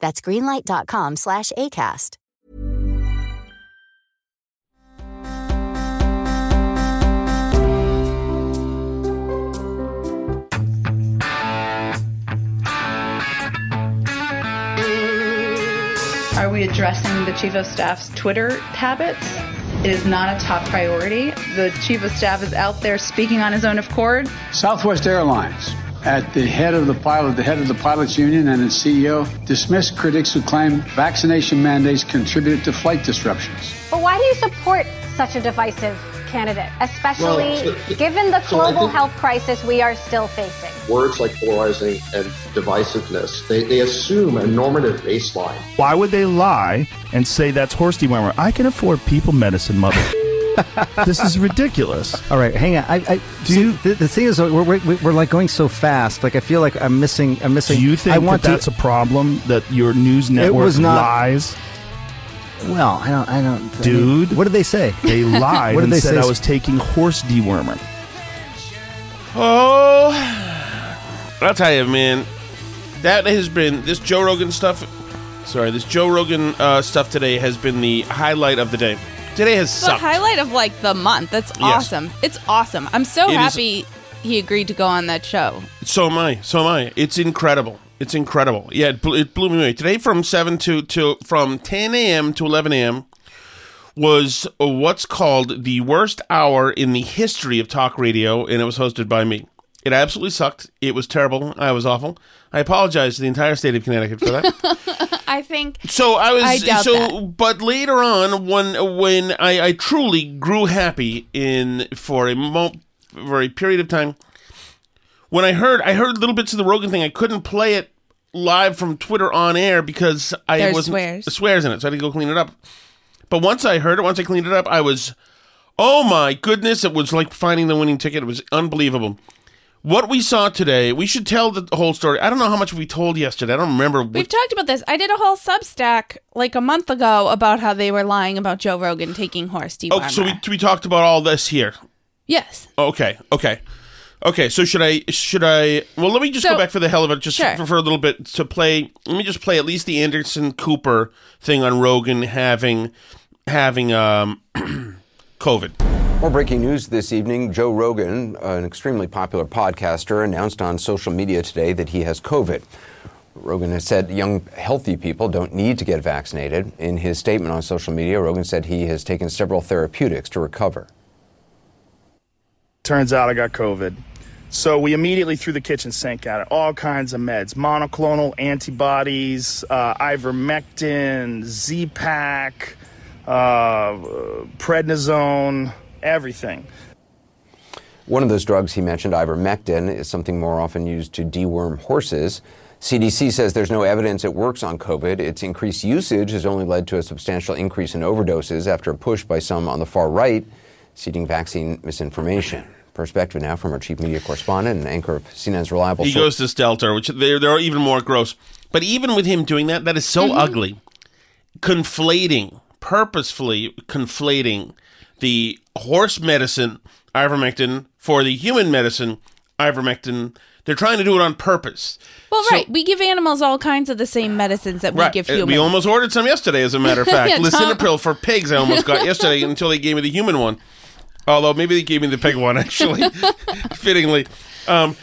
That's greenlight.com slash ACAST. Are we addressing the Chief of Staff's Twitter habits? It is not a top priority. The Chief of Staff is out there speaking on his own accord. Southwest Airlines, at the head of the pilot, the head of the pilots union and its CEO, dismissed critics who claim vaccination mandates contributed to flight disruptions. But why do you support such a divisive candidate, especially Well, so- given the so global think- health crisis we are still facing? Words like polarizing and divisiveness, they, they assume a normative baseline. why would they lie and say that's horse dewormer? I can afford people medicine, mother. this is ridiculous. All right, hang on. I, I see, the, the thing is, we're, we're, we're like going so fast. Like I feel like I'm missing. I'm missing. Do you think I want that that's to, a problem that your news network was not- lies? Well, I don't. I don't. I mean, Dude. what did they say? They lied What did and they said say? I was taking horse dewormer. Oh, I'll tell you, man. That has been this Joe Rogan stuff. Sorry, this Joe Rogan uh, stuff today has been the highlight of the day. Today has the sucked. highlight of like the month. That's awesome. It's awesome. I'm so It is- happy he agreed to go on that show. So am I. So am I. It's incredible. It's incredible. Yeah, it, blew, it blew me away. Today from seven to to from ten a.m. to eleven a.m. was what's called the worst hour in the history of talk radio, and it was hosted by me. It absolutely sucked. It was terrible. I was awful. I apologize to the entire state of Connecticut for that. I think So I was I doubt so, that. but later on, when when I, I truly grew happy in for a mo- for a period of time, when I heard I heard little bits of the Rogan thing, I couldn't play it live from Twitter on air because I There's wasn't swears. swears in it, so I had to go clean it up. But once I heard it, once I cleaned it up, I was, oh my goodness! It was like finding the winning ticket. It was unbelievable. What we saw today, we should tell the whole story. I don't know how much we told yesterday. I don't remember. we've talked about this. I did a whole Substack like a month ago about how they were lying about Joe Rogan taking horse. Oh, so we, we talked about all this here. yes. Okay, okay, okay. So should I? Should I? Well, let me just go back for the hell of it, just Sure. for, for a little bit to play. Let me just play at least the Anderson Cooper thing on Rogan having having um COVID. More breaking news this evening. Joe Rogan, an extremely popular podcaster, announced on social media today that he has COVID. Rogan has said young, healthy people don't need to get vaccinated. In his statement on social media, Rogan said he has taken several therapeutics to recover. Turns out I got COVID. So we immediately threw the kitchen sink at it. All kinds of meds, monoclonal antibodies, uh, ivermectin, Z-Pak, uh, prednisone, everything. One of those drugs he mentioned, ivermectin, is something more often used to deworm horses. CDC says there's no evidence it works on COVID. Its increased usage has only led to a substantial increase in overdoses after a push by some on the far right seeding vaccine misinformation. Perspective now from our chief media correspondent and anchor of CNN's reliable. He source. goes to Stelter, which they're, they're even more gross. But even with him doing that, that is so Mm-hmm. ugly. Conflating, purposefully conflating the horse medicine, ivermectin, for the human medicine, ivermectin. They're trying to do it on purpose. Well, So- right. We give animals all kinds of the same medicines that we Right. give Uh, humans. We almost ordered some yesterday, as a matter of fact. Yeah, Lisinopril for pigs, I almost got yesterday until they gave me the human one. Although maybe they gave me the pig one, actually, fittingly. Um,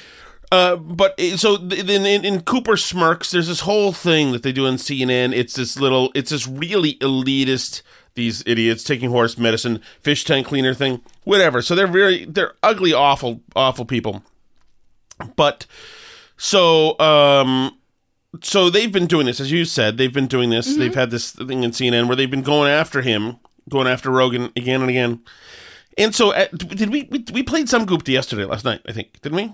uh, but uh, so then in, in Cooper Smirks, there's this whole thing that they do on CNN. It's this little, it's this really elitist. These idiots taking horse medicine, fish tank cleaner thing, whatever. So they're very, they're ugly, awful, awful people. But so, um, so they've been doing this, as you said. They've been doing this. They've had this thing in CNN where they've been going after him, going after Rogan again and again. And so, uh, did we, we we played some Gupta yesterday, last night? I think didn't we?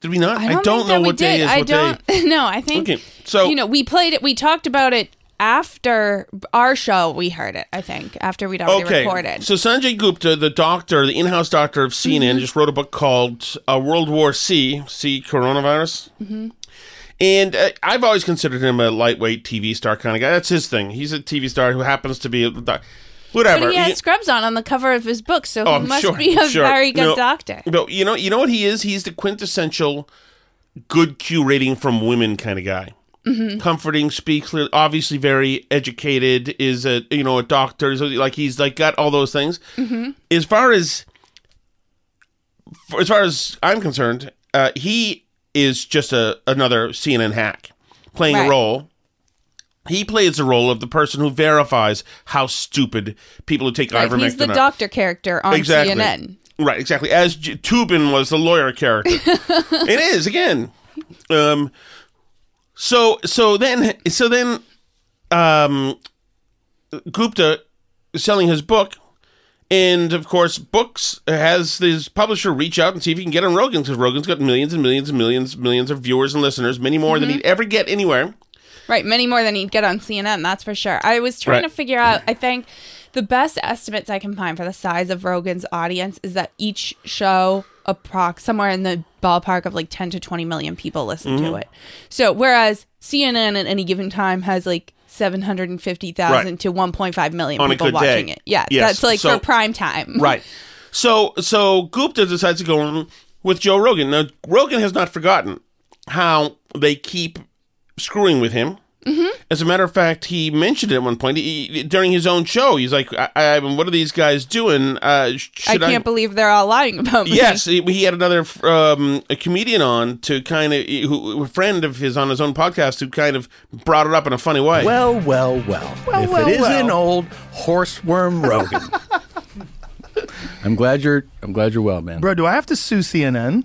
Did we not? I don't, think know that we what day is. I what don't. Day. No, I think. Okay, so- you know, we played it. We talked about it after our show. We heard it. I think after we'd already Okay, recorded. so Sanjay Gupta, the doctor, the in-house doctor of CNN, Mm-hmm. just wrote a book called uh, World War C, C coronavirus. hmm And uh, I've always considered him a lightweight TV star kind of guy. That's his thing. He's a TV star who happens to be a doc- whatever. But he has scrubs on on the cover of his book, so Oh, he must sure, be a sure. very good No, doctor. But you know, you know what he is? He's the quintessential good Q rating from women kind of guy. Mhm. Comforting, speaks clearly, obviously very educated. Is a you know a doctor. So like he's like got all those things. Mhm. As far as as far as I'm concerned, uh, he is just a another CNN hack playing Right. a role. He plays the role of the person who verifies how stupid people who take Right, ivermectin he's the are. doctor character on exactly. CNN. Right, exactly. As J- Toobin was the lawyer character. it is again. Um. So so then so then, um, Gupta is selling his book, and of course, books has his publisher reach out and see if he can get on Rogan because Rogan's got millions and millions and millions millions of viewers and listeners, many more than Mhm. he'd ever get anywhere. Right, many more than he'd get on CNN, that's for sure. I was trying Right. to figure out, I think the best estimates I can find for the size of Rogan's audience is that each show approx somewhere in the ballpark of like 10 to 20 million people listen to Mhm. it. So whereas CNN at any given time has like 750,000 Right. to 1.5 million On people watching day. it. Yeah, Yes, that's like so- for prime time. Right. So so Gupta decides to go on with Joe Rogan. Now Rogan has not forgotten how they keep screwing with him. Mhm. As a matter of fact, he mentioned it at one point he, during his own show. He's like, I, I, "What are these guys doing? Uh, sh- I can't believe they're all lying about me. Yes, he, he had another um, a comedian on to kind of who a friend of his on his own podcast who kind of brought it up in a funny way. Well, well, well. Well, if well, it isn't well. old horseworm Rogan. I'm glad you're. I'm glad you're well, man. Bro, do I have to sue CNN?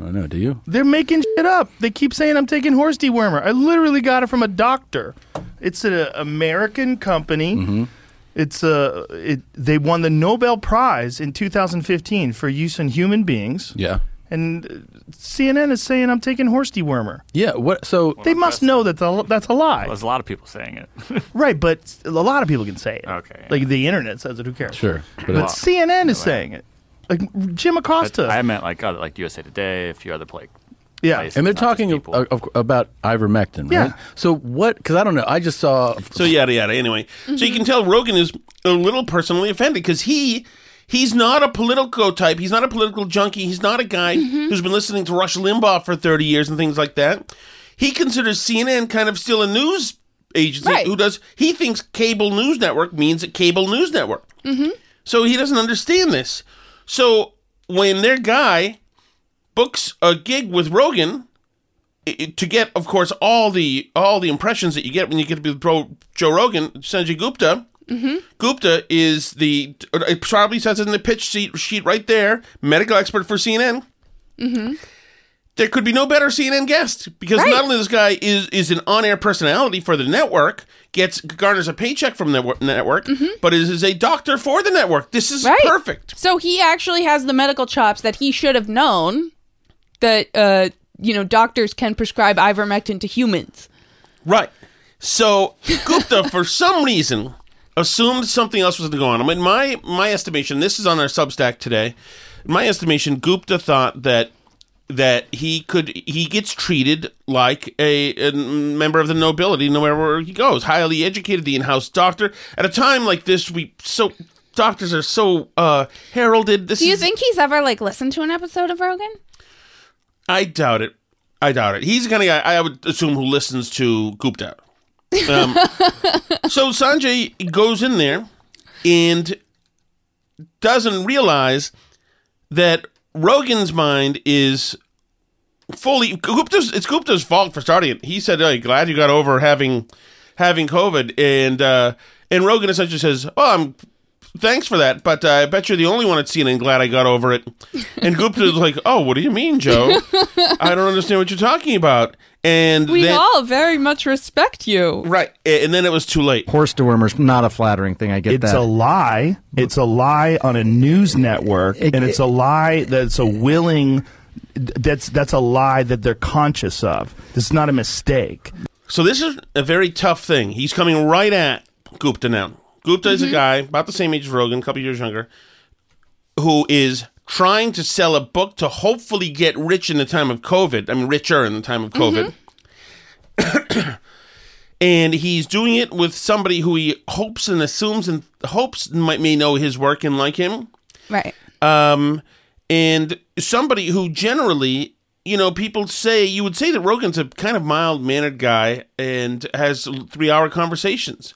I don't know. Do you? They're making shit up. They keep saying I'm taking horse dewormer. I literally got it from a doctor. It's an American company. Mm-hmm. It's a it, they won the Nobel Prize in 2015 for use in human beings. Yeah. And uh, CNN is saying I'm taking horse dewormer. Yeah. What? So They must know that the, that's a lie. There's a lot of people saying it. right, but a lot of people can say it. Okay. Like the internet says it. Who cares? Sure, But, but CNN is saying it. Like Jim Acosta. I meant like other, like USA Today, a few other like Yeah. places, and they're talking of, of, about ivermectin, right? Yeah. So what? Because I don't know. I just saw. So yada yada. Anyway, so you can tell Rogan is a little personally offended because he he's not a political type. He's not a political junkie. He's not a guy who's been listening to Rush Limbaugh for thirty years and things like that. He considers CNN kind of still a news agency Right. who does. He thinks cable news network means a cable news network. Mm-hmm. So he doesn't understand this. So when their guy books a gig with Rogan to get, of course, all the all the impressions that you get when you get to be Joe Rogan, Sanjay Gupta. Mm-hmm. Gupta is the it probably says it in the pitch sheet, sheet right there, medical expert for CNN. Mm-hmm. There could be no better CNN guest because Right. not only this guy is is an on air personality for the network, gets garners a paycheck from the network, network but is, is a doctor for the network. This is Mm-hmm. Right. perfect. So he actually has the medical chops that he should have known that uh you know doctors can prescribe ivermectin to humans. Right. So Gupta, for some reason, assumed something else was going on. I mean, my my estimation. This is on our Substack today. my estimation, Gupta thought that that he could he gets treated like a, a member of the nobility no matter where he goes. Highly educated, the in-house doctor. At a time like this, we so doctors are so uh, heralded. This Do you is, think he's ever like listened to an episode of Rogan? I doubt it. I doubt it. He's the kind of guy I would assume who listens to Gupta. Um, so Sanjay goes in there and doesn't realize that Rogan's mind is fully Gupta's. It's Gupta's fault for starting it. He said, "Hey, glad you got over having having COVID," and uh, and Rogan essentially says, "Oh, I'm." Thanks for that, but uh, I bet you're the only one it and glad I got over it. And Gupta's like, "Oh, what do you mean, Joe? I don't understand what you're talking about." And We then, all very much respect you. right, and then it was too late. Horse dewormer's not a flattering thing. I get It's that. It's a lie. It's a lie on a news network, and it's a lie that's a willing. That's that's a lie that they're conscious of. This is not a mistake. So this is a very tough thing. He's coming right at Gupta now. Gupta is a mm-hmm. guy about the same age as Rogan, a couple years younger, who is trying to sell a book to hopefully get rich in the time of COVID. I mean, richer in the time of COVID. and he's doing it with somebody who he hopes and assumes and hopes might may know his work and like him. Right. Um, and somebody who generally, you know, people say you would say that Rogan's a kind of mild mannered guy and has three hour conversations,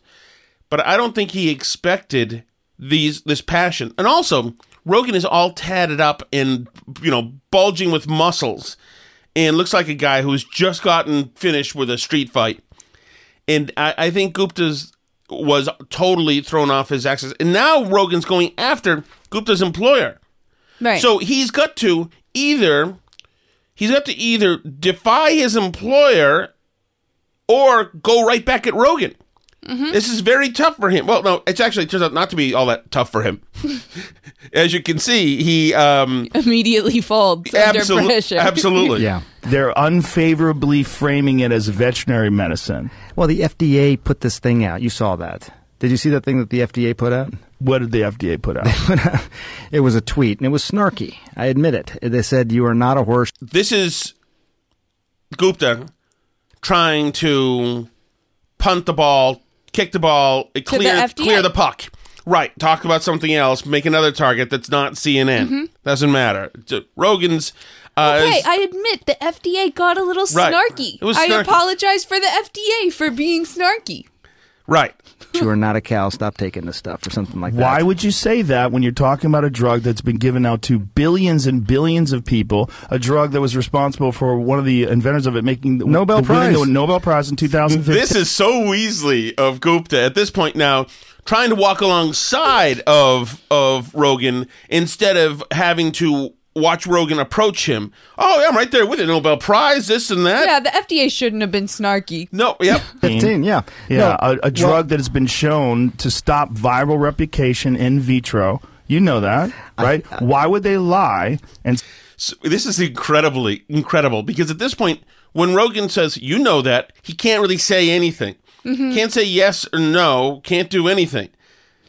but I don't think he expected these this passion. And also, Rogan is all tatted up and you know bulging with muscles, and looks like a guy who's just gotten finished with a street fight. And I, I think Gupta's was totally thrown off his axis, and now Rogan's going after Gupta's employer. Right. So he's got to either he's got to either defy his employer or go right back at Rogan. Mm-hmm. This is very tough for him. Well, no, it's actually it turns out not to be all that tough for him. As you can see, he um Immediately folds under pressure. absolutely. yeah. They're unfavorably framing it as veterinary medicine. Well, the FDA put this thing out. You saw that. Did you see that thing that the FDA put out? What did the FDA put out? it was a tweet, and it was snarky. I admit it. They said, You are not a horse. This is Gupta trying to punt the ball, kick the ball, clear FDA. clear the puck. Right, talk about something else, make another target that's not CNN. Mhm. Doesn't matter. Rogan's uh, Okay, is- I admit the FDA got a little Right. snarky. It was I apologize for the FDA for being snarky. right. You are not a cow. Stop taking this stuff, or something like that. Why would you say that when you're talking about a drug that's been given out to billions and billions of people? A drug that was responsible for one of the inventors of it making the Nobel the winning Prize. the Nobel Prize in 2015. This is so Weasley of Gupta at this point now, trying to walk alongside of of Rogan instead of having to watch Rogan approach him. Oh, yeah, I'm right there with it. Nobel Prize, this and that. Yeah, the FDA shouldn't have been snarky. No, yep. 15, yeah. Yeah, No, a, a drug well- that has been shown to stop viral replication in vitro. You know that, right? Why would they lie and So this is incredibly incredible because at this point, when Rogan says, "You know that," he can't really say anything. Mhm. Can't say yes or no. Can't do anything.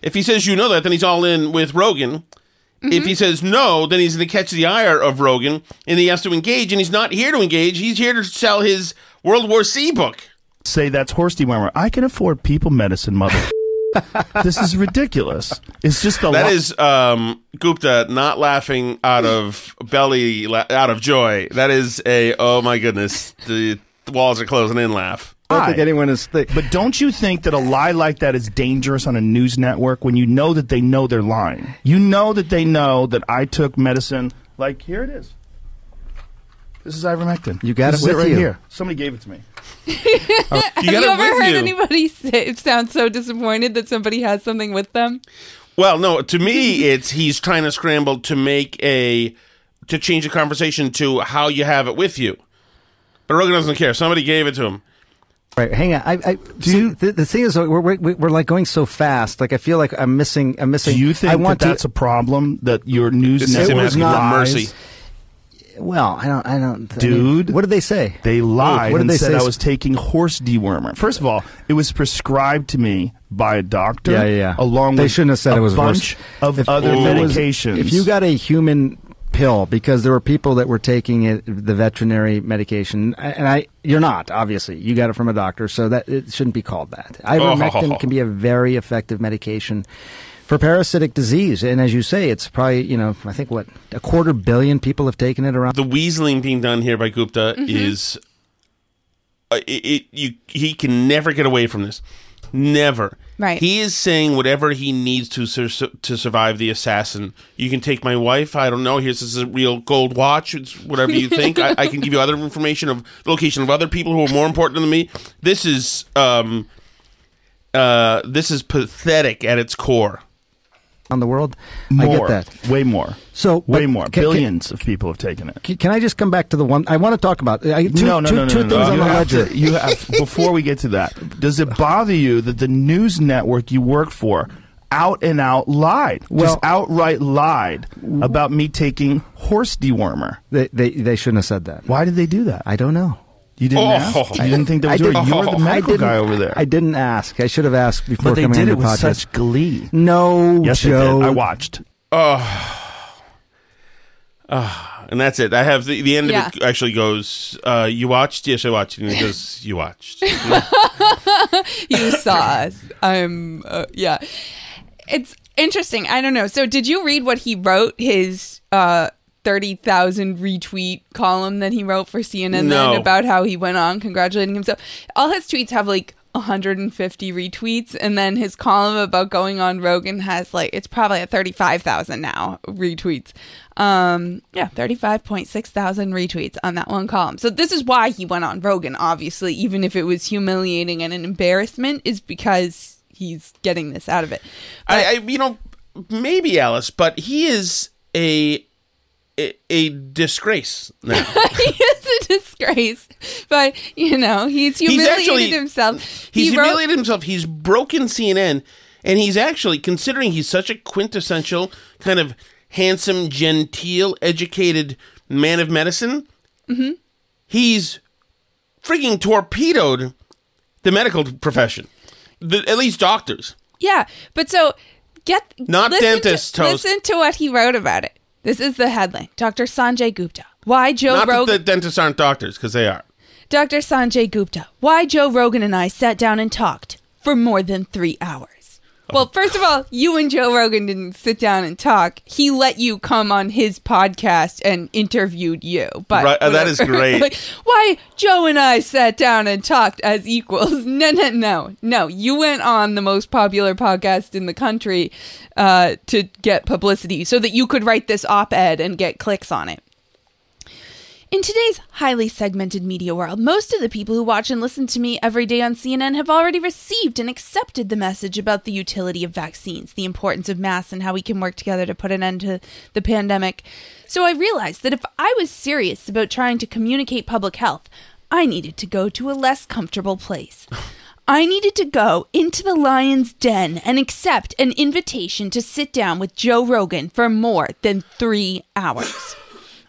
If he says, "You know that," then he's all in with Rogan. If he says no, then he's going to catch the ire of Rogan, and he has to engage. And he's not here to engage. He's here to sell his World War C book. say that's horse dewormer? I can afford people medicine, mother. this is ridiculous. It's just a That li- is um, Gupta not laughing out of belly, la- out of joy. That is a oh my goodness, the walls are closing in laugh. I don't think anyone is. Th- But don't you think that a lie like that is dangerous on a news network when you know that they know they're lying? You know that they know that I took medicine. Like here it is. This is ivermectin. You got This it is with right you. here. Somebody gave it to me. Oh, have got you it ever with heard you. anybody say sound so disappointed that somebody has something with them? Well, no, to me, it's he's trying to scramble to make a to change the conversation to how you have it with you. But Rogan doesn't care. Somebody gave it to him. Right, hang on. I, I see, the, the thing is, we're, we're we're like going so fast. Like I feel like I'm missing. I'm missing. Do you think I want that that's a problem that your news This is him network asking for lies? mercy. Well, I don't. I don't. I mean, Dude. what did they say? They oh, lied What did and they said say? I was taking horse dewormer. First of all, it was prescribed to me by a doctor. Yeah, yeah, yeah. Along they with shouldn't have said a it was bunch horse. of If- other if it was- medications. if you got a human pill because there were people that were taking it, the veterinary medication, and I, you're not obviously. You got it from a doctor, so that it shouldn't be called that. Ivermectin Oh. can be a very effective medication for parasitic disease, and as you say, it's probably you know I think what a quarter billion people have taken it around. The weaseling being done here by Gupta Mhm. is uh, it, it. You he can never get away from this. Never. Right. He is saying whatever he needs to sur- to survive the assassin. You can take my wife. I don't know. Here's this is a real gold watch. It's whatever you think. I, I can give you other information of the location of other people who are more important than me. This is um uh this is pathetic at its core. on the world. More, I get that. way more. So, way but more. can- can- Billions of people have taken it. Can, can I just come back to the one I want to talk about? I, two, no, no, two- no, no, two no, things no. on You the have ledger. to- you have before we get to that. Does it bother you that the news network you work for out and out lied, Well- just outright lied about me taking horse dewormer? They, they they shouldn't have said that. Why did they do that? I don't know. You didn't Oh. ask. You didn't think that was I doing. didn't- You were the I medical guy over there. I didn't ask. I should have asked before but they coming did on it the with podcast. such glee. No, Yes, Joe. they did. I watched. Oh. Ah, and that's it. I have the, the end Yeah. of it actually goes, uh, you watched? Yes, I watched. And it goes, you watched. you saw us. Um, uh, yeah, it's interesting. I don't know. So, did you read what he wrote? His uh, thirty thousand retweet column that he wrote for CNN No. then about how he went on congratulating himself. All his tweets have like 150 retweets, and then his column about going on Rogan has like it's probably at 35,000 now retweets. Um, yeah, 35.6 thousand retweets on that one column. So this is why he went on Rogan. Obviously, even if it was humiliating and an embarrassment, is because he's getting this out of it. I, I, you know, maybe Alice, but he is a a, a disgrace now. he is a disgrace, but you know he's humiliated actually- himself. He's he wrote- humiliated himself. He's broken CNN, and he's actually considering he's such a quintessential kind of handsome, genteel, educated man of medicine. Mhm. He's freaking torpedoed the medical profession, the, at least doctors. Yeah, but so get Not dentists, To, listen to what he wrote about it. This is the headline: Dr. Sanjay Gupta. Why Joe Not Rogan? that the dentists aren't doctors, because they are. Dr. Sanjay Gupta. Why Joe Rogan and I sat down and talked for more than three hours. Well, first of all, you and Joe Rogan didn't sit down and talk. He let you come on his podcast and interviewed you. But Right, uh, that is great. Why Joe and I sat down and talked as equals? No, no, no, no. You went on the most popular podcast in the country uh, to get publicity, so that you could write this op-ed and get clicks on it. In today's highly segmented media world, most of the people who watch and listen to me every day on CNN have already received and accepted the message about the utility of vaccines, the importance of masks, and how we can work together to put an end to the pandemic. So I realized that if I was serious about trying to communicate public health, I needed to go to a less comfortable place. I needed to go into the lion's den and accept an invitation to sit down with Joe Rogan for more than three hours.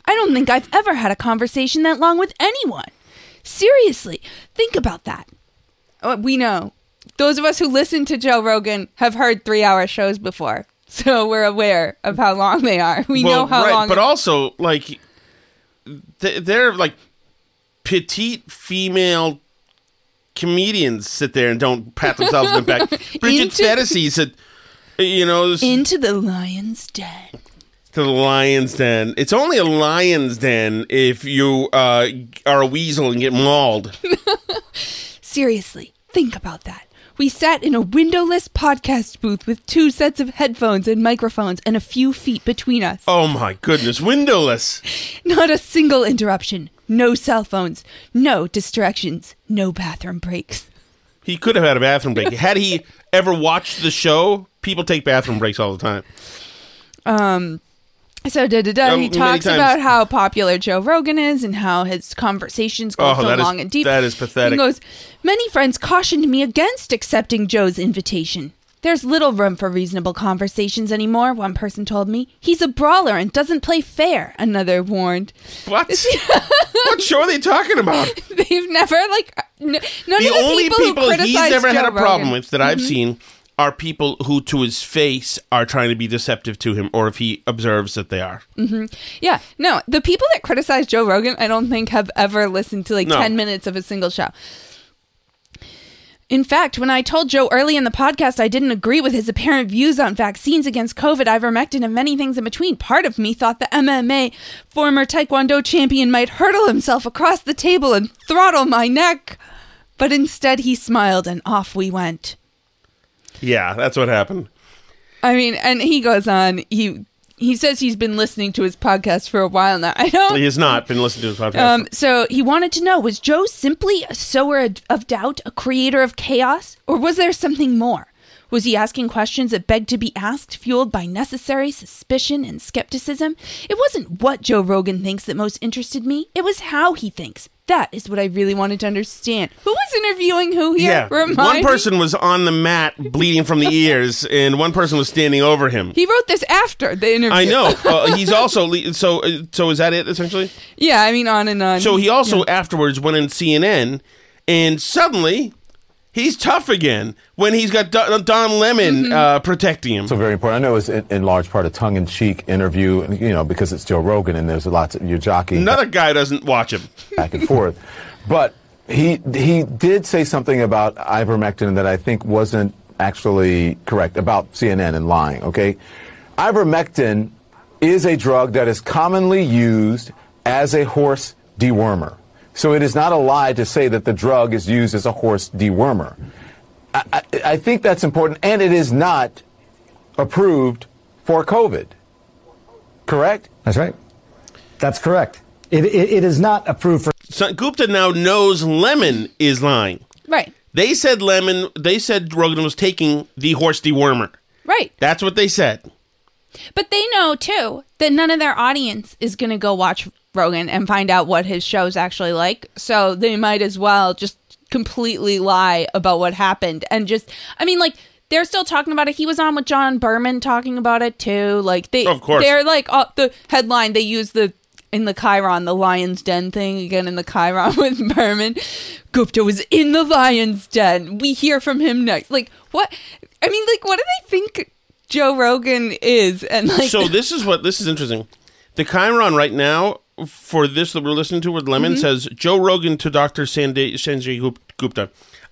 I don't think I've ever had a conversation that long with anyone. Seriously, think about that. Uh, We know. Those of us who listen to Joe Rogan have heard three hour shows before. So we're aware of how long they are. We well, know how right, long. but also like th- they're like petite female comedians sit there and don't pat themselves on the back. Bridget Into- Phetasy said, you know, s- into the lion's den. To the lion's den. It's only a lion's den if you uh, are a weasel and get mauled. Seriously, think about that. We sat in a windowless podcast booth with two sets of headphones and microphones and a few feet between us. Oh my goodness, windowless. Not a single interruption. No cell phones. No distractions. No bathroom breaks. He could have had a bathroom break. Had he ever watched the show, people take bathroom breaks all the time. Um, so da da da. Um, He talks about how popular Joe Rogan is and how his conversations go Oh, so that is- long and deep. that is pathetic. He goes, many friends cautioned me against accepting Joe's invitation. There's little room for reasonable conversations anymore, one person told me. He's a brawler and doesn't play fair, another warned. What? what show are they talking about? They've never, like, n- none the of the only people, people, who he's never had Joe a problem with that I've Mhm. seen are people who, to his face, are trying to be deceptive to him, or if he observes that they are. hmm Yeah, no, the people that criticize Joe Rogan, I don't think have ever listened to like No. 10 minutes of a single show. In fact, when I told Joe early in the podcast I didn't agree with his apparent views on vaccines against COVID, ivermectin, and many things in between, part of me thought the MMA former Taekwondo champion might hurtle himself across the table and throttle my neck. But instead, he smiled and off we went. Yeah, that's what happened. I mean, and he goes on. He he says he's been listening to his podcast for a while now. I don't. He has not been listening to his podcast. Um, so he wanted to know: Was Joe simply a sower of doubt, a creator of chaos, or was there something more? Was he asking questions that begged to be asked, fueled by necessary suspicion and skepticism? It wasn't what Joe Rogan thinks that most interested me; it was how he thinks. That is what I really wanted to understand. Who was interviewing who here? yeah, Remind one me? person was on the mat bleeding from the ears, and one person was standing over him. He wrote this after the interview. I know. Uh, he's also le- so. Uh, so is that it essentially? yeah, I mean, on and on. So he also Yeah. afterwards went in CNN, and suddenly he's tough again when he's got Don, Don Lemon Mm-hmm. uh, protecting him. So very important. I know it's in, in large part a tongue-in-cheek interview, you know, because it's Joe Rogan and there's lots of you're jockeying Another guy doesn't watch him. back and forth. But he he did say something about ivermectin that I think wasn't actually correct about CNN and lying. Okay, ivermectin is a drug that is commonly used as a horse dewormer. So it is not a lie to say that the drug is used as a horse dewormer. I, I, I think that's important, and it is not approved for COVID. Correct? That's right. That's correct. It, it, it is not approved for. So Gupta now knows Lemon is lying. Right. They said Lemon. They said Rogan was taking the horse dewormer. Right. That's what they said. But they know too that none of their audience is going to go watch Rogan and find out what his show's actually like. So they might as well just completely lie about what happened and just I mean like they're still talking about it. He was on with John Berman talking about it too. Like they Of course. they're like uh, the headline they use the in the Chiron, the Lion's Den thing again in the Chiron with Berman. Gupta was in the Lion's Den. We hear from him next. Like what? I mean, like what do they think Joe Rogan is? And like so this is what this is interesting. The Chiron right now for this that we're listening to with Lemon Mhm. says Joe Rogan to Dr. Sanjay, Sanjay Gupta.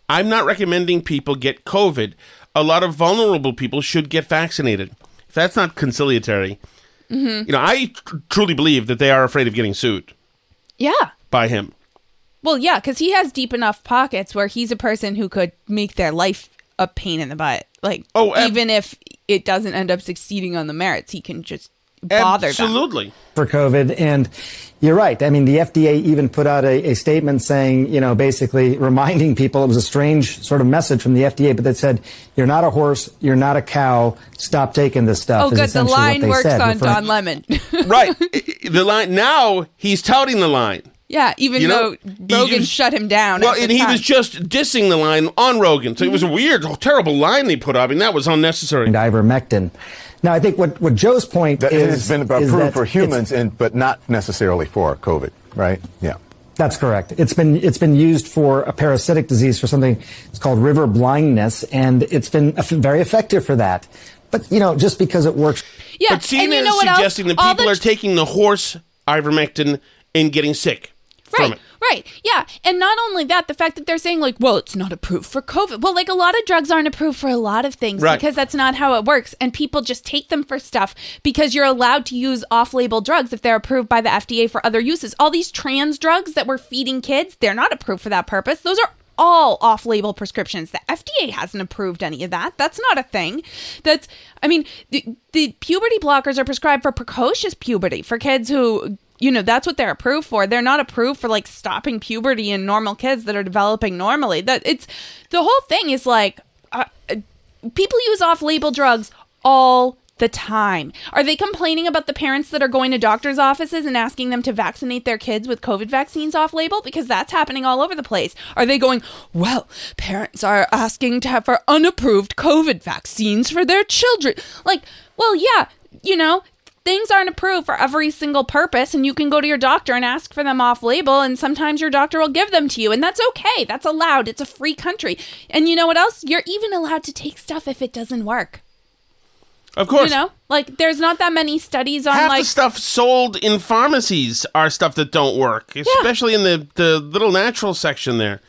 I'm not recommending people get COVID. A lot of vulnerable people should get vaccinated. If that's not conciliatory, Mhm. you know, I tr- truly believe that they are afraid of getting sued yeah. by him. Well, yeah, because he has deep enough pockets where he's a person who could make their life a pain in the butt. Like, Oh, ab- even if it doesn't end up succeeding on the merits, he can just bother them. Absolutely. for COVID. And you're right. I mean, the FDA even put out a, a statement saying, you know, basically reminding people it was a strange sort of message from the FDA, but that said, you're not a horse, you're not a cow, stop taking this stuff. Oh, good. The line works said, on referring- Don Lemon. right. The line now he's touting the line. yeah, even You know, though Rogan was- shut him down. Well, and he time. was just dissing the line on Rogan. So it was a mm-hmm. weird, terrible line they put up, and that was unnecessary. And ivermectin. Now, I think what, what Joe's point That is. it has been is approved that for humans, and but not necessarily for COVID, right? Yeah. That's correct. It's been it's been used for a parasitic disease for something it's called river blindness, and it's been very effective for that. But you know, just because it works, Yeah, but CNN and you know is what else? suggesting that people the- are taking the horse ivermectin and getting sick from Right, right, yeah, and not only that, the fact that they're saying like, well, it's not approved for COVID. Well, like a lot of drugs aren't approved for a lot of things Right. because that's not how it works, and people just take them for stuff because you're allowed to use off-label drugs if they're approved by the FDA for other uses. All these trans drugs that we're feeding kids, they're not approved for that purpose. Those are all off-label prescriptions. The FDA hasn't approved any of that. That's not a thing. That's I mean, the, the puberty blockers are prescribed for precocious puberty for kids who you know that's what they're approved for. They're not approved for like stopping puberty in normal kids that are developing normally. That it's the whole thing is like uh, people use off-label drugs all the time. Are they complaining about the parents that are going to doctors offices and asking them to vaccinate their kids with covid vaccines off label because that's happening all over the place. Are they going well parents are asking to have for unapproved covid vaccines for their children. Like well yeah you know things aren't approved for every single purpose and you can go to your doctor and ask for them off label and sometimes your doctor will give them to you and that's okay. That's allowed. It's a free country. And you know what else? You're even allowed to take stuff if it doesn't work. Of course. you know? Like there's not that many studies on Half like the stuff sold in pharmacies are stuff that don't work, especially in the, the little natural section there.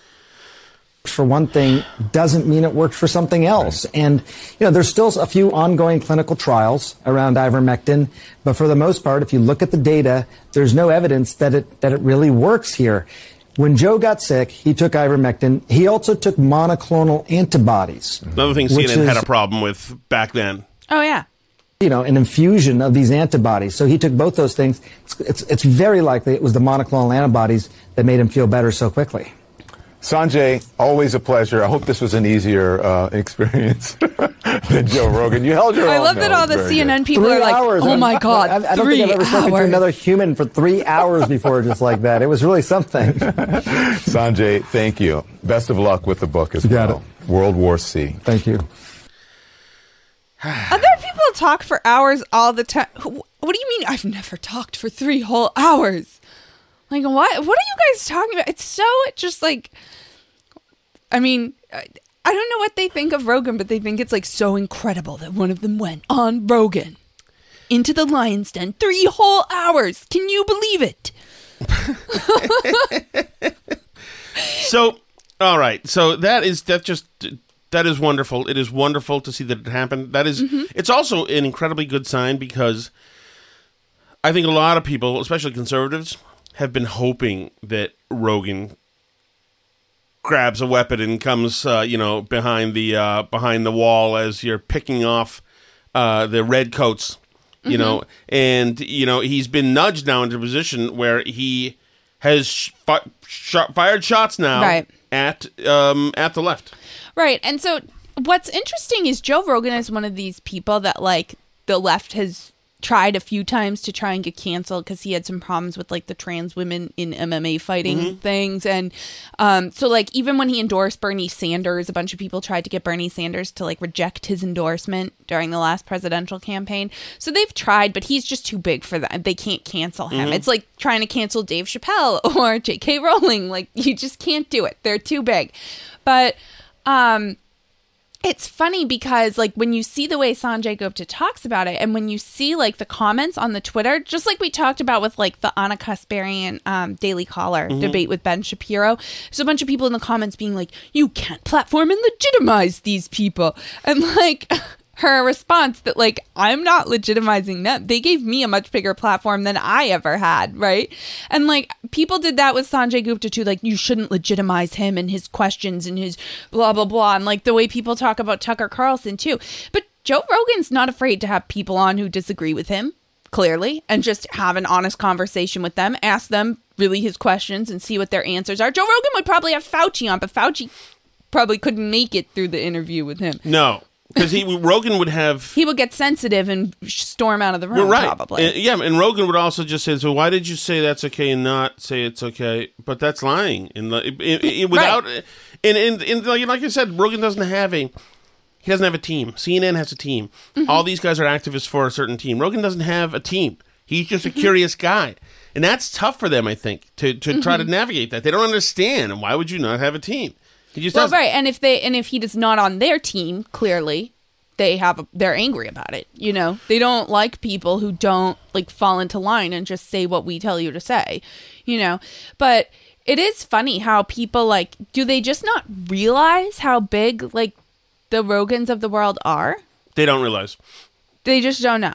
For one thing doesn't mean it works for something else. And, you know, there's still a few ongoing clinical trials around ivermectin, but for the most part, if you look at the data, there's no evidence that it, that it really works here. When Joe got sick, he took ivermectin. He also took monoclonal antibodies. Another thing which CNN had a problem with back then. oh yeah you know, an infusion of these antibodies. So he took both those things. It's, it's, it's very likely it was the monoclonal antibodies that made him feel better so quickly. Sanjay, always a pleasure. I hope this was an easier uh, experience than Joe Rogan. You held your I own. love that though. all the CNN good. people Three are like hours. oh my I- god I, I don't three think I've ever spoken to another human for three hours before, just like that. It was really something. Sanjay, thank you. Best of luck with the book as well. World War C. Thank you. Other people talk for hours all the time. What do you mean? I've never talked for three whole hours. Like what? What are you guys talking about? It's so just like. I mean, I don't know what they think of Rogan, but they think it's like so incredible that one of them went on Rogan into the lion's den three whole hours. Can you believe it? So, all right. So that is that just that is wonderful. It is wonderful to see that it happened. That is- Mm-hmm. it's also an incredibly good sign because I think a lot of people, especially conservatives, have been hoping that Rogan grabs a weapon and comes, uh, you know, behind the uh, behind the wall as you're picking off uh, the red coats, you know, and you know he's been nudged now into a position where he has sh- fi- sh- fired shots now Right. at um, at the left. Right. And so what's interesting is Joe Rogan is one of these people that like the left has tried a few times to try and get canceled because he had some problems with like the trans women in MMA fighting Mm-hmm. things. And um, so like even when he endorsed Bernie Sanders, a bunch of people tried to get Bernie Sanders to like reject his endorsement during the last presidential campaign. So they've tried, but he's just too big for them. They can't cancel him. Mhm. It's like trying to cancel Dave Chappelle or J.K. Rowling. Like you just can't do it. They're too big. But um it's funny because like when you see the way Sanjay Gupta talks about it and when you see like the comments on the Twitter, just like we talked about with like the Ana Kasparian um, Daily Caller Mm-hmm. Mhm. debate with Ben Shapiro, there's a bunch of people in the comments being like, you can't platform and legitimize these people. And like her response that like I'm not legitimizing them. They gave me a much bigger platform than I ever had, right? And like people did that with Sanjay Gupta too. Like you shouldn't legitimize him and his questions and his blah blah blah. And like the way people talk about Tucker Carlson too. But Joe Rogan's not afraid to have people on who disagree with him clearly and just have an honest conversation with them. Ask them really his questions and see what their answers are. Joe Rogan would probably have Fauci on, but Fauci probably couldn't make it through the interview with him. No, because he Rogan would have. He would get sensitive and storm out of the room, right. probably. Uh, yeah, and Rogan would also just say, "So why did you say that's okay and not say it's okay?" But that's lying, and like, it- it- it- without, and, and and like I said, Rogan doesn't have a. He doesn't have a team. CNN has a team. Mm-hmm. All these guys are activists for a certain team. Rogan doesn't have a team. He's just a Mm-hmm. curious guy, and that's tough for them, I think, to to try to Mhm. navigate that. They don't understand. And why would you not have a team? He just well, doesn't. right, and if they and if he is not on their team, clearly they have a, they're angry about it. You know, they don't like people who don't like fall into line and just say what we tell you to say. You know, but it is funny how people like do they just not realize how big like the Rogans of the world are? They don't realize. They just don't know.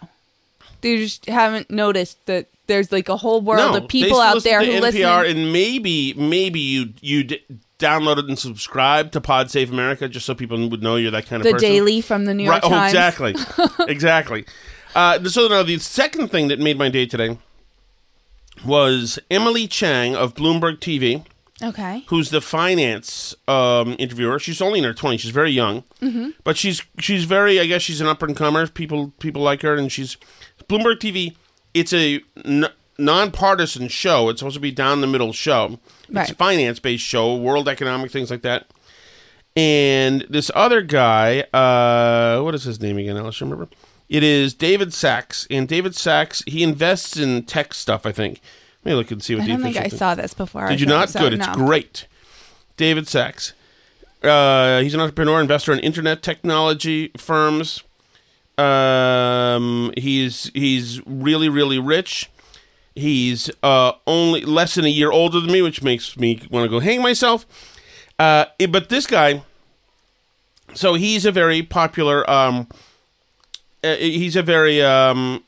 They just haven't noticed that there's like a whole world No, of people out listen there to who NPR listen. and maybe maybe you you d- downloaded and subscribed to Pod Save America just so people would know you're that kind of The person. Daily from the New York right, Oh, exactly, exactly. Uh, so now the second thing that made my day today was Emily Chang of Bloomberg TV, Okay. who's the finance um, interviewer. She's only in her 20s. She's very young. Mm-hmm. But she's she's very I guess she's an up and comer. People people like her, and she's Bloomberg TV. It's a nonpartisan show. It's supposed to be down the middle show. It's a finance based show, world economic things like that. And this other guy, uh, what is his name again? I'll remember. It is David Sacks, and David Sacks he invests in tech stuff. I think. Let me look and see what I don't think I thing- saw this before. I Did you not? Good. It's No. great. David Sacks. Uh, he's an entrepreneur, investor in internet technology firms. Um, he's he's really really rich. He's uh, only less than a year older than me, which makes me want to go hang myself. Uh, eh, but this guy, so he's a very popular. Um, uh, he's a very um,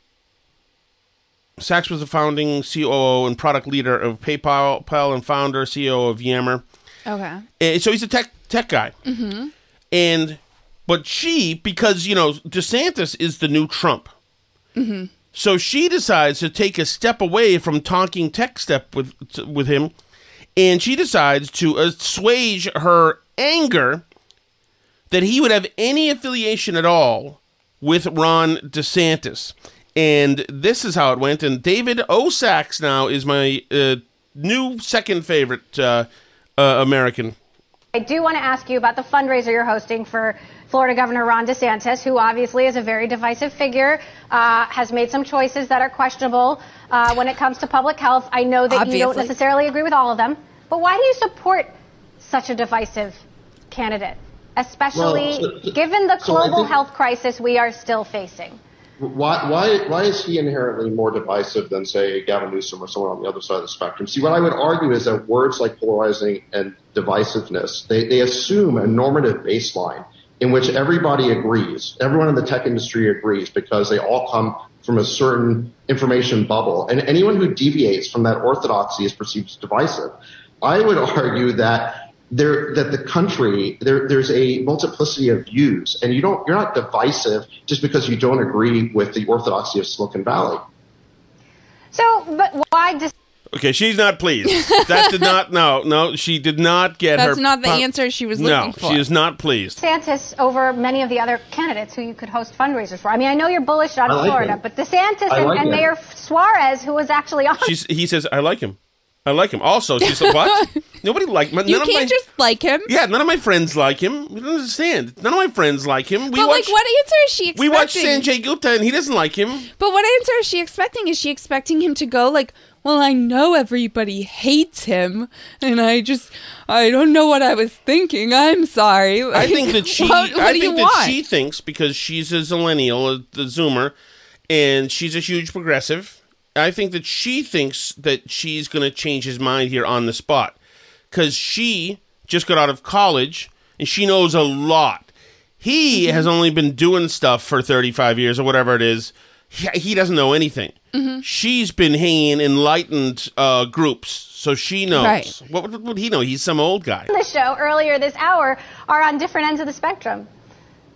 Sacks was the founding COO and product leader of PayPal, PayPal and founder CEO of Yammer. Okay. And so he's a tech tech guy. Mm-hmm. And but she, because you know DeSantis is the new Trump, Mm-hmm. So she decides to take a step away from talking tech step with with him, and she decides to assuage her anger that he would have any affiliation at all with Ron DeSantis. And this is how it went. And David O. Sacks now is my uh, new second favorite uh, uh, American. I do want to ask you about the fundraiser you're hosting for Florida Governor Ron DeSantis, who obviously is a very divisive figure, uh, has made some choices that are questionable uh, when it comes to public health. I know that you don't necessarily agree with all of them, but why do you support such a divisive candidate, especially Well, so- given the so global think- health crisis we are still facing? Why, why, why is he inherently more divisive than, say, Gavin Newsom or someone on the other side of the spectrum? See, what I would argue is that words like polarizing and divisiveness, they, they assume a normative baseline in which everybody agrees. Everyone in the tech industry agrees because they all come from a certain information bubble. And anyone who deviates from that orthodoxy is perceived as divisive. I would argue that there that the country there there's a multiplicity of views and you don't you're not divisive just because you don't agree with the orthodoxy of Silicon Valley. So, but why dis- Okay, she's not pleased. That did not. No, no, she did not get her. That's not the pop- answer she was no, looking for. No, she is not pleased. DeSantis over many of the other candidates who you could host fundraisers for? I mean, I know you're bullish on I like Florida, him. but DeSantis I and, and. Mayor Suarez, who was actually on. She's. He says, "I like him. I like him." Also, she's like, "What? Nobody like my, You none can't my, just like him. Yeah, none of my friends like him. You don't understand. None of my friends like him. We but watch. like, what answer is she we watch Sanjay Gupta, and he doesn't like him. But what answer is she expecting? Is she expecting him to go like, "Well, I know everybody hates him, and I just, I don't know what I was thinking. I'm sorry." I think that she. What, what I think that want? she thinks because she's a zillennial, a, the Zoomer, and she's a huge progressive. I think that she thinks that she's going to change his mind here on the spot because she just got out of college and she knows a lot. He Mm-hmm. has only been doing stuff for 35 years or whatever it is. He, he doesn't know anything. Mm-hmm. She's been hanging in enlightened uh, groups, so she knows. Right. What, what would he know? He's some old guy. the show earlier this hour are on different ends of the spectrum.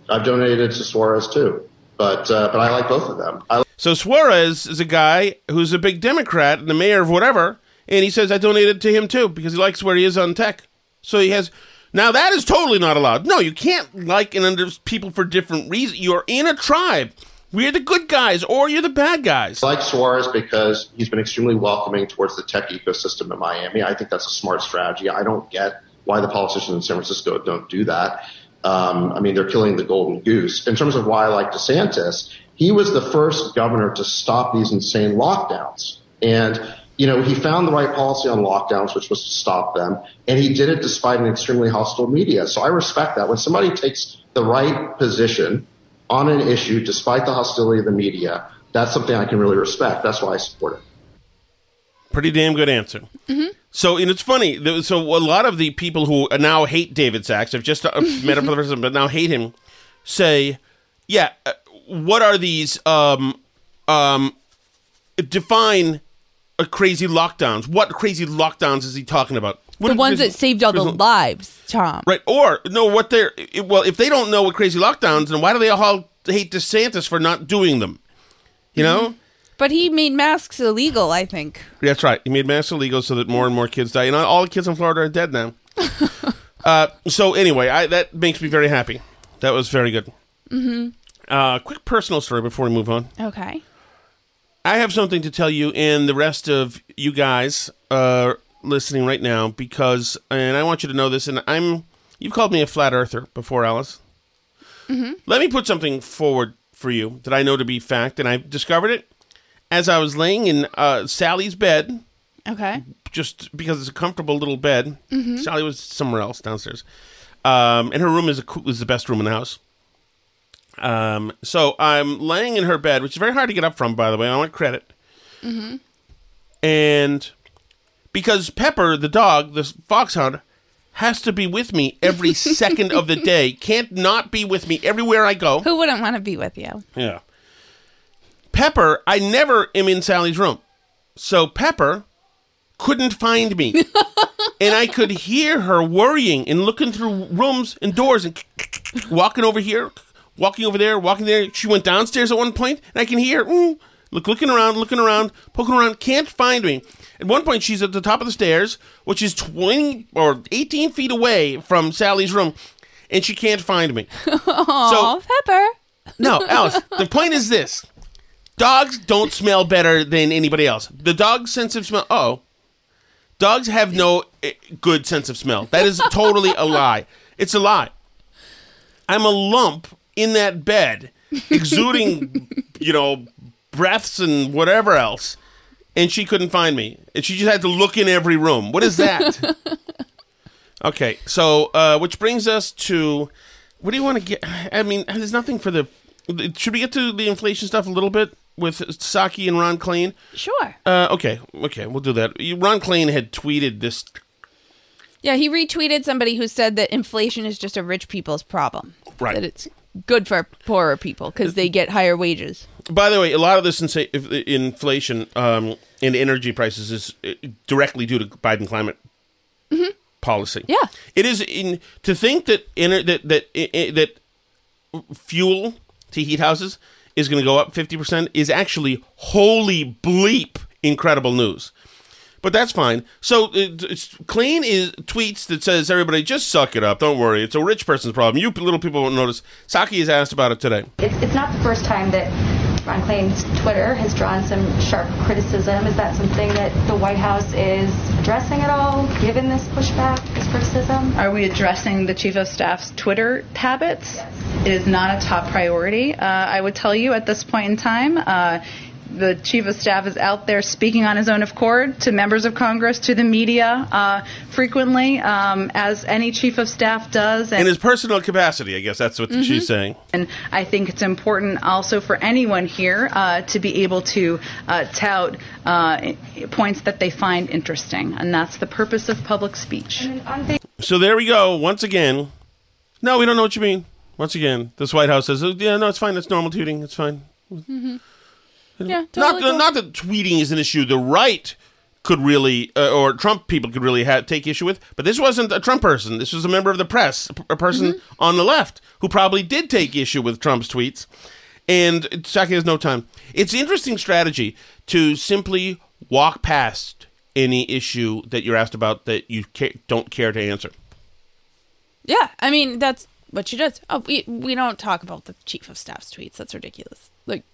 I've donated to Suarez too, but uh, but I like both of them. I So Suarez is a guy who's a big Democrat and the mayor of whatever, and he says I donated to him too because he likes where he is on tech. So he has now that is totally not allowed. No, you can't like and under people for different reasons. You're in a tribe. We're the good guys or you're the bad guys. I like Suarez because he's been extremely welcoming towards the tech ecosystem in Miami. I think that's a smart strategy. I don't get why the politicians in San Francisco don't do that. Um, I mean, they're killing the golden goose. In terms of why I like DeSantis, he was the first governor to stop these insane lockdowns. And, you know, he found the right policy on lockdowns, which was to stop them. And he did it despite an extremely hostile media. So I respect that. When somebody takes the right position on an issue despite the hostility of the media, that's something I can really respect. That's why I support it. Pretty damn good answer. So, and it's funny. So, a lot of the people who now hate David Sacks, have just uh, met him for the first time, but now hate him, say, "Yeah, uh, what are these? Um, um, define a crazy lockdowns. What crazy lockdowns is he talking about? What the ones that saved all the lives, Tom. Right. Or no, what they're well, if they don't know what crazy lockdowns, then why do they all hate DeSantis for not doing them? You know. But he made masks illegal. I think. That's right. He made masks illegal so that more and more kids die. And all the kids in Florida are dead now. uh, so anyway, I, that makes me very happy. That was very good. Mm-hmm. Uh, quick personal story before we move on. Okay. I have something to tell you and the rest of you guys uh, listening right now because, and I want you to know this. And I'm, you've called me a flat earther before, Alice. Mm-hmm. Let me put something forward for you that I know to be fact, and I discovered it as I was laying in uh, Sally's bed, Okay. just because it's a comfortable little bed. Mhm. Sally was somewhere else downstairs, um, and her room is a, is the best room in the house. Um, so I'm laying in her bed, which is very hard to get up from, by the way. I want credit. Mm-hmm. And because Pepper, the dog, the foxhound, has to be with me every second of the day, can't not be with me everywhere I go. Who wouldn't want to be with you? Yeah. Pepper, I never am in Sally's room. So Pepper couldn't find me. and I could hear her worrying and looking through rooms and doors and walking over here, walking over there, walking there. She went downstairs at one point, and I can hear mm, look, looking around, looking around, poking around, can't find me. At one point, she's at the top of the stairs, which is 20 or 18 feet away from Sally's room, and she can't find me. Oh, Pepper. No, Alice, the point is this. Dogs don't smell better than anybody else. The dog's sense of smell. Oh, dogs have no eh, good sense of smell. That is totally a lie. It's a lie. I'm a lump in that bed, exuding, you know, breaths and whatever else, and she couldn't find me. And she just had to look in every room. What is that? okay, so uh, which brings us to what do you want to get? I mean, there's nothing for the. Should we get to the inflation stuff a little bit with Psaki and Ron Klain? Sure. Uh, okay, okay, we'll do that. Ron Klain had tweeted this. Yeah, he retweeted somebody who said that inflation is just a rich people's problem. Right. That it's good for poorer people because they get higher wages. By the way, a lot of this insa- inflation um, and energy prices is uh, directly due to Biden climate Mhm. policy. Yeah. it is in to think that ener- that that that fuel to heat houses is going to go up fifty percent is actually holy bleep incredible news. But that's fine. So Clean is tweets that says everybody just suck it up. Don't worry. It's a rich person's problem. You little people won't notice. Psaki has asked about it today. It's, it's not the first time that Ron Klain's Twitter has drawn some sharp criticism. Is that something that the White House is addressing at all, given this pushback, this criticism? Are we addressing the chief of staff's Twitter habits? It is not a top priority. Uh, I would tell you at this point in time. Uh, the chief of staff is out there speaking on his own accord to members of Congress, to the media, uh, frequently, um, as any chief of staff does. In his personal capacity, I guess that's what Mhm. she's saying. And I think it's important also for anyone here uh, to be able to uh, tout uh, points that they find interesting, and that's the purpose of public speech. So there we go. Once again, no, we don't know what you mean. Once again, this White House says, "Oh, "Yeah, no, it's fine. It's normal tooting. It's fine." Mm-hmm. Yeah, not totally cool. not that tweeting is an issue. The right could really, uh, or Trump people could really ha- take issue with. But this wasn't a Trump person. This was a member of the press, a, p- a person Mm-hmm. on the left who probably did take issue with Trump's tweets. And Psaki has no time. It's interesting strategy to simply walk past any issue that you're asked about that you ca- don't care to answer. Yeah, I mean that's what she does. Oh, we we don't talk about the chief of staff's tweets. That's ridiculous. Like,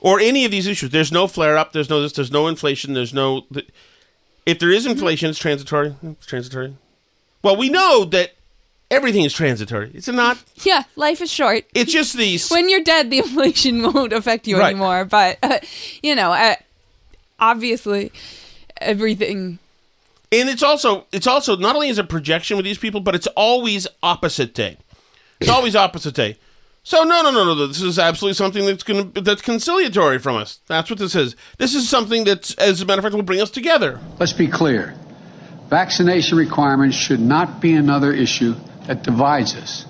or any of these issues. There's no flare up. There's no this. There's no inflation. There's no. If there is inflation, it's transitory. It's transitory. Well, we know that everything is transitory. It's not. yeah, life is short. It's just these. When you're dead, the inflation won't affect you Right. anymore. But uh, you know, uh, obviously, everything. And it's also it's also not only is a projection with these people, but it's always opposite day. It's always opposite day. So no no no no. This is absolutely something that's gonna that's conciliatory from us. That's what this is. This is something that, as a matter of fact, will bring us together. Let's be clear. Vaccination requirements should not be another issue that divides us.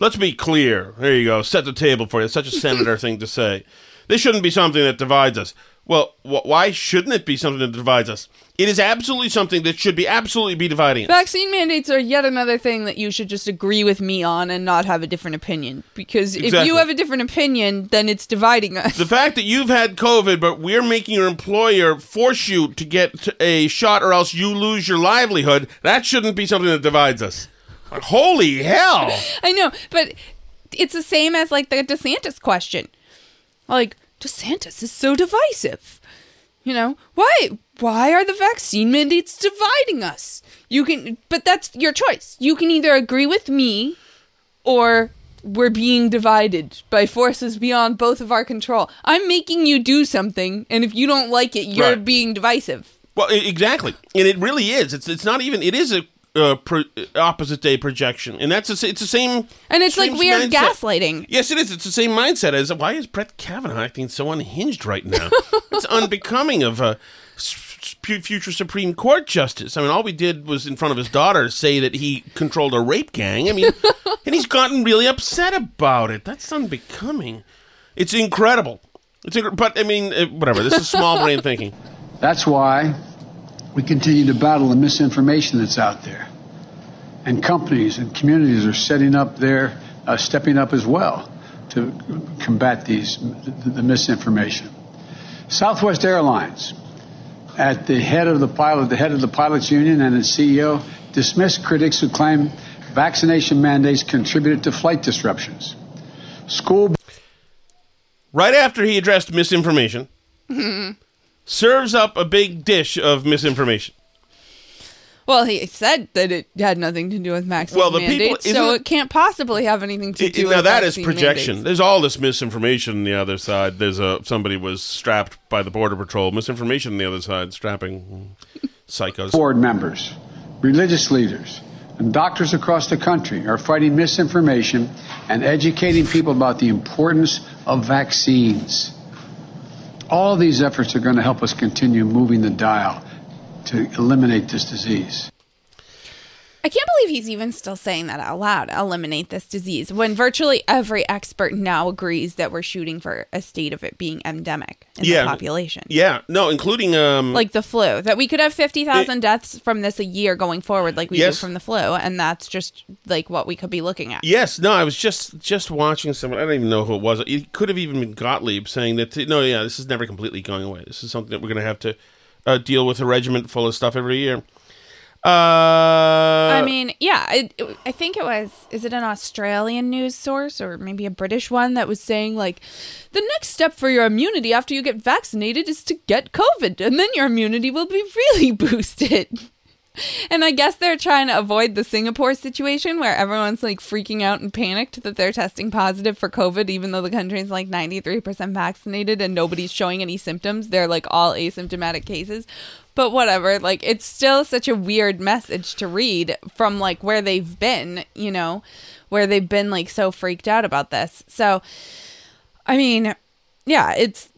Let's be clear. There you go. Set the table for you. It's such a senator thing to say. This shouldn't be something that divides us. Well, wh- why shouldn't it be something that divides us? It is absolutely something that should be absolutely be dividing us. Vaccine mandates are yet another thing that you should just agree with me on and not have a different opinion. Because if Exactly. you have a different opinion, then it's dividing us. The fact that you've had COVID, but we're making your employer force you to get a shot or else you lose your livelihood, that shouldn't be something that divides us. Holy hell! I know, but it's the same as like the DeSantis question. Like DeSantis is so divisive. You know why? Why are the vaccine mandates dividing us? You can, but that's your choice. You can either agree with me or we're being divided by forces beyond both of our control. I'm making you do something, and if you don't like it, you're Right. being divisive. Well, exactly, and it really is. It's it's not even. It is a uh, pro- opposite day projection, and that's a, it's the same. And it's like same weird mindset. gaslighting. Yes, it is. It's the same mindset as why is Brett Kavanaugh acting so unhinged right now? it's unbecoming of a fu- future Supreme Court justice. I mean, all we did was in front of his daughter say that he controlled a rape gang. I mean, and he's gotten really upset about it. That's unbecoming. It's incredible. It's incre- but I mean, uh, whatever. This is small brain thinking. That's why we continue to battle the misinformation that's out there. And companies and communities are setting up their, uh, stepping up as well to combat these, the, the misinformation. Southwest Airlines, at the head of the pilot, the head of the pilots union and its CEO, dismissed critics who claim vaccination mandates contributed to flight disruptions. School Right after he addressed misinformation, serves up a big dish of misinformation. Well, he said that it had nothing to do with vaccine Well, the people- mandates, isn't so it- it can't possibly have anything to do now with that is projection. mandates. There's all this misinformation on the other side. There's a somebody was strapped by the border patrol. Misinformation on the other side, strapping psychos. board members, religious leaders, and doctors across the country are fighting misinformation and educating people about the importance of vaccines. All these efforts are going to help us continue moving the dial to eliminate this disease. I can't believe he's even still saying that out loud. Eliminate this disease when virtually every expert now agrees that we're shooting for a state of it being endemic in yeah, the population. Yeah, no, including um, Like the flu, that we could have 50,000 deaths from this a year going forward, like we Yes. do from the flu. And that's just like what we could be looking at. Yes, no, I was just just watching someone. I don't even know who it was. It could have even been Gottlieb saying that. No, yeah, this is never completely going away. This is something that we're going to have to uh, deal with a regiment full of stuff every year. Uh, I mean, yeah, it- I think it was. Is it an Australian news source or maybe a British one that was saying like, the next step for your immunity after you get vaccinated is to get COVID, and then your immunity will be really boosted. And I guess they're trying to avoid the Singapore situation where everyone's like freaking out and panicked that they're testing positive for COVID, even though the country's like 93% vaccinated and nobody's showing any symptoms. They're like all asymptomatic cases. But whatever, like it's still such a weird message to read from like where they've been, you know, where they've been like so freaked out about this. So, I mean, yeah, it's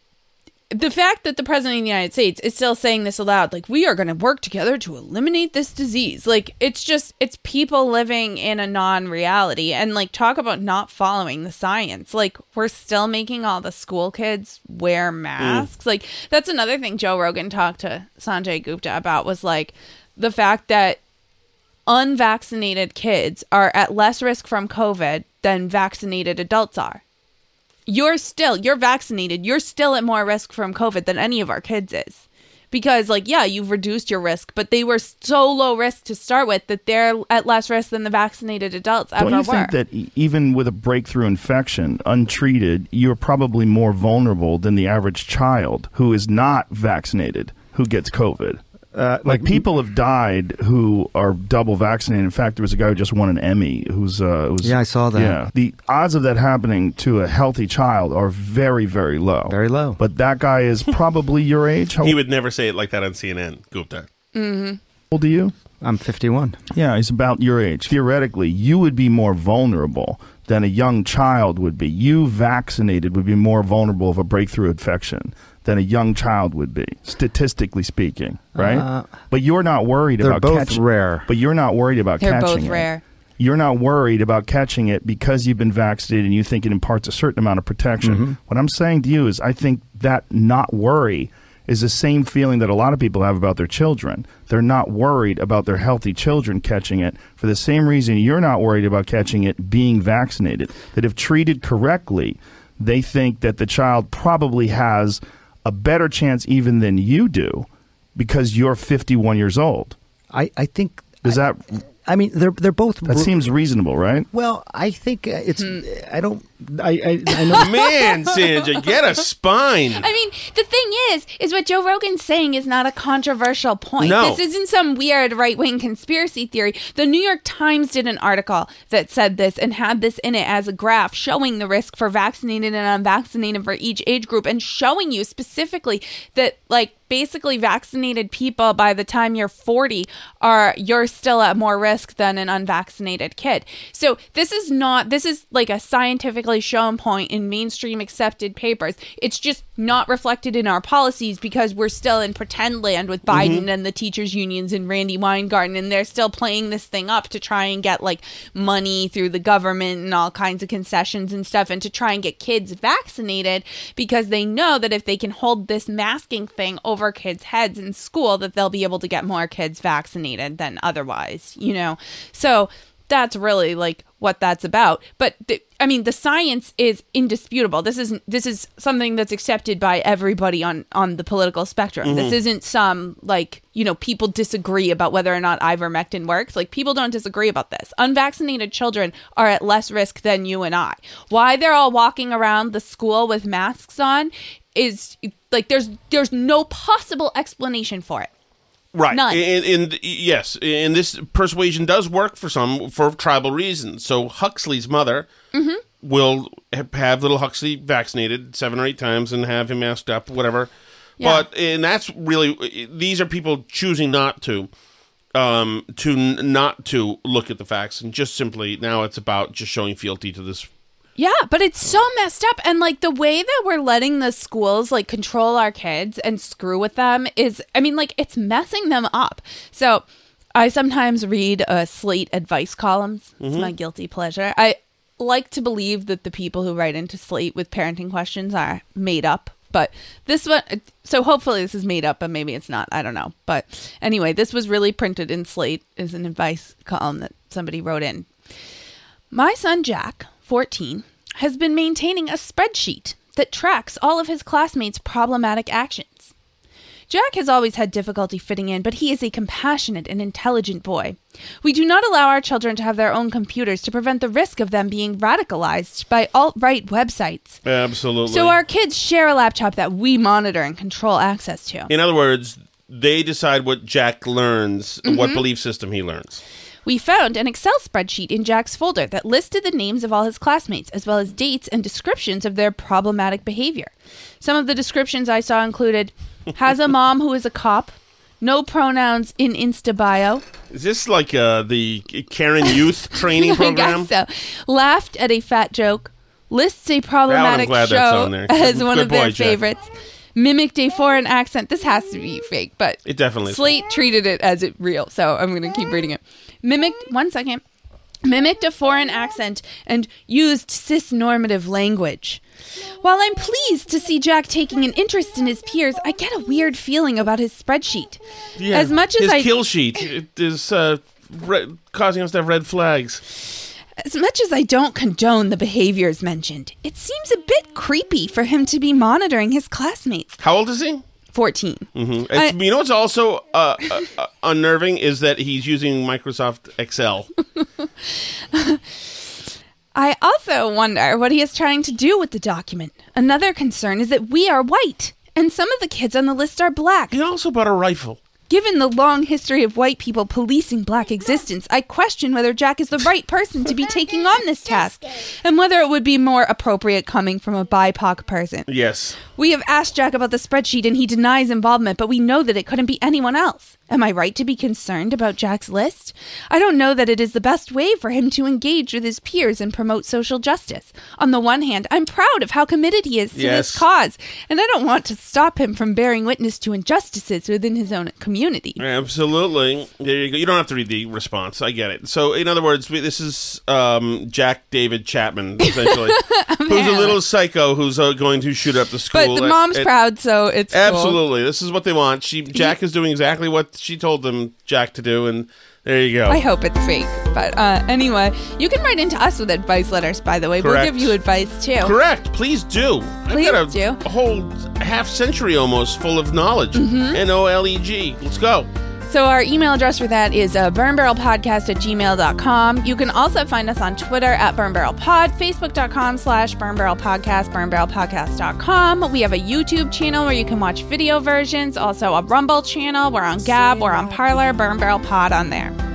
the fact that the president of the United States is still saying this aloud, like we are going to work together to eliminate this disease. Like it's just it's people living in a non-reality and like talk about not following the science. Like we're still making all the school kids wear masks. Mm. Like that's another thing Joe Rogan talked to Sanjay Gupta about was like the fact that unvaccinated kids are at less risk from COVID than vaccinated adults are you're still you're vaccinated. You're still at more risk from covid than any of our kids is. Because like yeah you've reduced your risk but they were so low risk to start with that they're at less risk than the vaccinated adults ever Don't you were. think that e- even with a breakthrough infection, untreated, you're probably more vulnerable than the average child who is not vaccinated who gets COVID? Uh, like, people have died who are double vaccinated. In fact, there was a guy who just won an Emmy who's uh, who's Yeah, I saw that. Yeah, the odds of that happening to a healthy child are very, very low. Very low. But that guy is probably your age. How he would never say it like that on CNN, Gupta. mm-hmm. old are you? I'm 51. Yeah, he's about your age. Theoretically, you would be more vulnerable than a young child would be. You vaccinated would be more vulnerable of a breakthrough infection than a young child would be, statistically speaking, right? Uh, but you're not worried they're about both catching rare. But you're not worried about They're catching both it. rare. You're not worried about catching it because you've been vaccinated and you think it imparts a certain amount of protection. Mhm. What I'm saying to you is I think that not worry is the same feeling that a lot of people have about their children. They're not worried about their healthy children catching it for the same reason you're not worried about catching it being vaccinated. That if treated correctly, they think that the child probably has a better chance even than you do because you're 51 years old. I, I think Does that I mean, they're they're both. That seems reasonable, right? Well, I think uh, it's. Hmm. I don't. I I, I know. Man, Sandra, get a spine. I mean, the thing is, is what Joe Rogan's saying is not a controversial point. No. This isn't some weird right wing conspiracy theory. The New York Times did an article that said this and had this in it as a graph showing the risk for vaccinated and unvaccinated for each age group and showing you specifically that, like, basically vaccinated people by the time you're 40 are you're still at more risk than an unvaccinated kid. So this is not this is like a scientifically shown point in mainstream accepted papers. It's just not reflected in our policies because we're still in pretend land with Biden Mhm. and the teachers unions and Randi Weingarten and they're still playing this thing up to try and get like money through the government and all kinds of concessions and stuff and to try and get kids vaccinated because they know that if they can hold this masking thing over kids' heads in school that they'll be able to get more kids vaccinated than otherwise, you know. So that's really like what that's about. But the, I mean, the science is indisputable. This is this is something that's accepted by everybody on on the political spectrum. This Mhm. isn't some like you know people disagree about whether or not ivermectin works. Like people don't disagree about this. Unvaccinated children are at less risk than you and I. Why they're all walking around the school with masks on is like there's there's no possible explanation for it. Right. None. And, and yes, and this persuasion does work for some for tribal reasons. So Huxley's mother Mhm. will have little Huxley vaccinated seven or eight times and have him masked up, whatever. Yeah. But and that's really these are people choosing not to um to n- not to look at the facts and just simply now it's about just showing fealty to this Yeah, but it's so messed up. And like the way that we're letting the schools like control our kids and screw with them is, I mean, like it's messing them up. So I sometimes read uh, Slate advice columns. It's Mhm. my guilty pleasure. I like to believe that the people who write into Slate with parenting questions are made up. But this one, so hopefully this is made up, but maybe it's not. I don't know. But anyway, this was really printed in Slate as an advice column that somebody wrote in. My son Jack, 14, has been maintaining a spreadsheet that tracks all of his classmates' problematic actions. Jack has always had difficulty fitting in, but he is a compassionate and intelligent boy. We do not allow our children to have their own computers to prevent the risk of them being radicalized by alt right websites. absolutely. So our kids share a laptop that we monitor and control access to. In other words, they decide what Jack learns, what Mhm. belief system he learns. We found an Excel spreadsheet in Jack's folder that listed the names of all his classmates, as well as dates and descriptions of their problematic behavior. Some of the descriptions I saw included has a mom who is a cop, no pronouns in Insta bio, Is this like uh, the Karen Youth Training program? I guess so. Laughed at a fat joke. Lists a problematic glad that's show on there. as one good of their boy, Jack. favorites. Mimicked a foreign accent. This has to be fake, but It definitely. Slate treated it as it real, so I'm going to keep reading it. Mimicked. One second. Mimicked a foreign accent and used cis-normative language. While I'm pleased to see Jack taking an interest in his peers, I get a weird feeling about his spreadsheet. Yeah. As much as his I kill sheet it is uh, re- causing us to have red flags. As much as I don't condone the behaviors mentioned, it seems a bit creepy for him to be monitoring his classmates. How old is he? 14. Mm-hmm. I- you know what's also uh, uh, uh, unnerving is that he's using Microsoft Excel. I also wonder what he is trying to do with the document. Another concern is that we are white, and some of the kids on the list are black. He also bought a rifle. Given the long history of white people policing black existence, I question whether Jack is the right person to be taking on this task, and whether it would be more appropriate coming from a BIPOC person. Yes. We have asked Jack about the spreadsheet and he denies involvement, but we know that it couldn't be anyone else. Am I right to be concerned about Jack's list? I don't know that it is the best way for him to engage with his peers and promote social justice. On the one hand, I'm proud of how committed he is to Yes. this cause, and I don't want to stop him from bearing witness to injustices within his own community. Absolutely. There you go. You don't have to read the response. I get it. So, in other words, this is um, Jack David Chapman, essentially, who's a little psycho who's uh, going to shoot up the school. But the at- mom's at- proud, so it's cool. Absolutely. This is what they want. She Jack is doing exactly what she told them Jack to do, and there you go. I hope it's fake. But uh, anyway, you can write into us with advice letters, by the way. Correct. We'll give you advice too. Correct. Please do. Please I've got a, a whole half century almost full of knowledge. Mhm. N O L E G. Let's go. So our email address for that is uh, burnbarrelpodcast at gmail.com. You can also find us on Twitter at burnbarrelpod, facebook.com slash burnbarrelpodcast, burnbarrelpodcast.com. We have a YouTube channel where you can watch video versions, also a Rumble channel. We're on Gab, we're on Parler, Burn Barrel Pod on there.